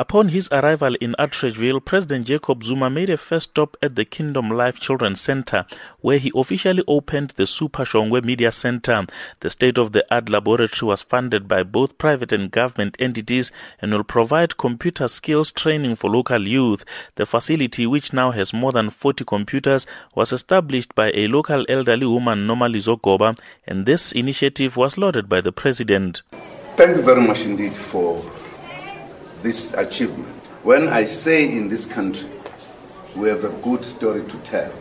Upon his arrival in Atteridgeville, President Jacob Zuma made a first stop at the Kingdom Life Children's Center, where he officially opened the Super Shongwe Media Center. The state-of-the-art laboratory was funded by both private and government entities and will provide computer skills training for local youth. The facility, which now has more than 40 computers, was established by a local elderly woman, Nomalizo Goba, and this initiative was lauded by the president. Thank you very much indeed for this achievement. When I say in this country we have a good story to tell,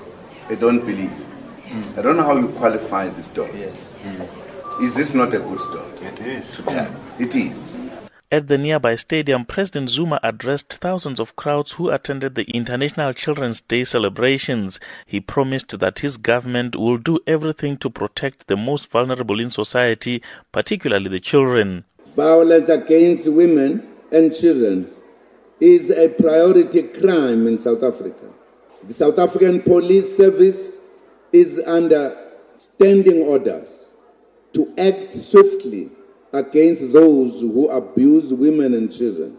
I don't believe. Mm. I don't know how you qualify the story. Yes. Mm. Is this not a good story? It is. To tell. It is. At the nearby stadium, President Zuma addressed thousands of crowds who attended the International Children's Day celebrations. He promised that his government will do everything to protect the most vulnerable in society, particularly the children. Violence against women and children is a priority crime in South Africa. The South African Police Service is under standing orders to act swiftly against those who abuse women and children.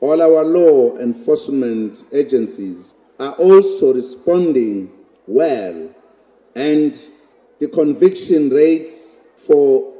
All our law enforcement agencies are also responding well, and the conviction rates for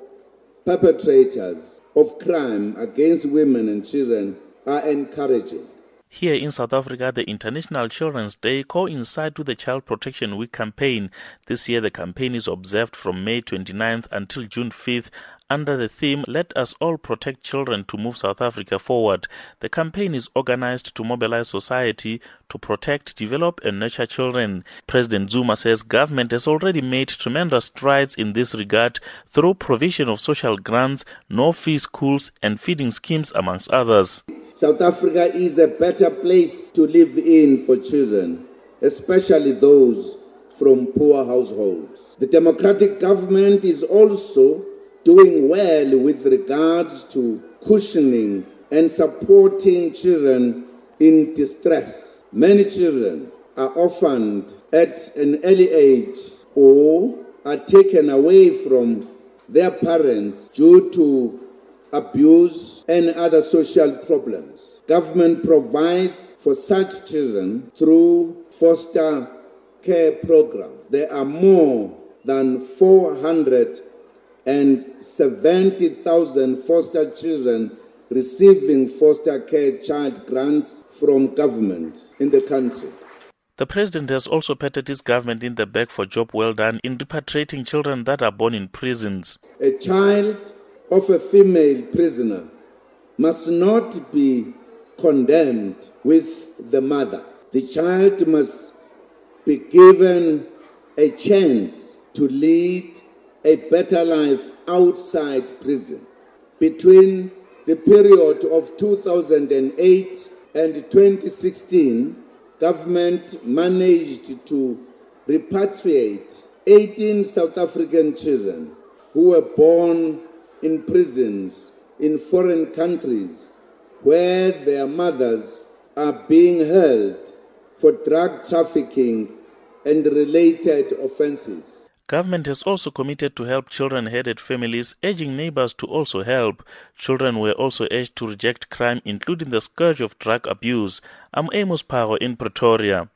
perpetrators of crime against women and children are encouraging. Here in South Africa, the International Children's Day coincides with the Child Protection Week campaign. This year, the campaign is observed from May 29th until June 5th under the theme Let Us All Protect Children to Move South Africa Forward. The campaign is organized to mobilize society to protect, develop, and nurture children. President Zuma says government has already made tremendous strides in this regard through provision of social grants, no fee schools, and feeding schemes, amongst others. South Africa is a better place to live in for children, especially those from poor households. The democratic government is also doing well with regards to cushioning and supporting children in distress. Many children are orphaned at an early age or are taken away from their parents due to abuse and other social problems. Government provides for such children through foster care program. There are more than 400 and 70,000 foster children receiving foster care child grants from government in the country. The president has also patted his government in the back for job well done in repatriating children that are born in prisons. A child of a female prisoner must not be condemned with the mother. The child must be given a chance to lead a better life outside prison. Between the period of 2008 and 2016, government managed to repatriate 18 South African children who were born in prisons in foreign countries where their mothers are being held for drug trafficking and related offenses. Government has also committed to help children-headed families, urging neighbors to also help. Children were also urged to reject crime, including the scourge of drug abuse. I'm Amos Paro in Pretoria.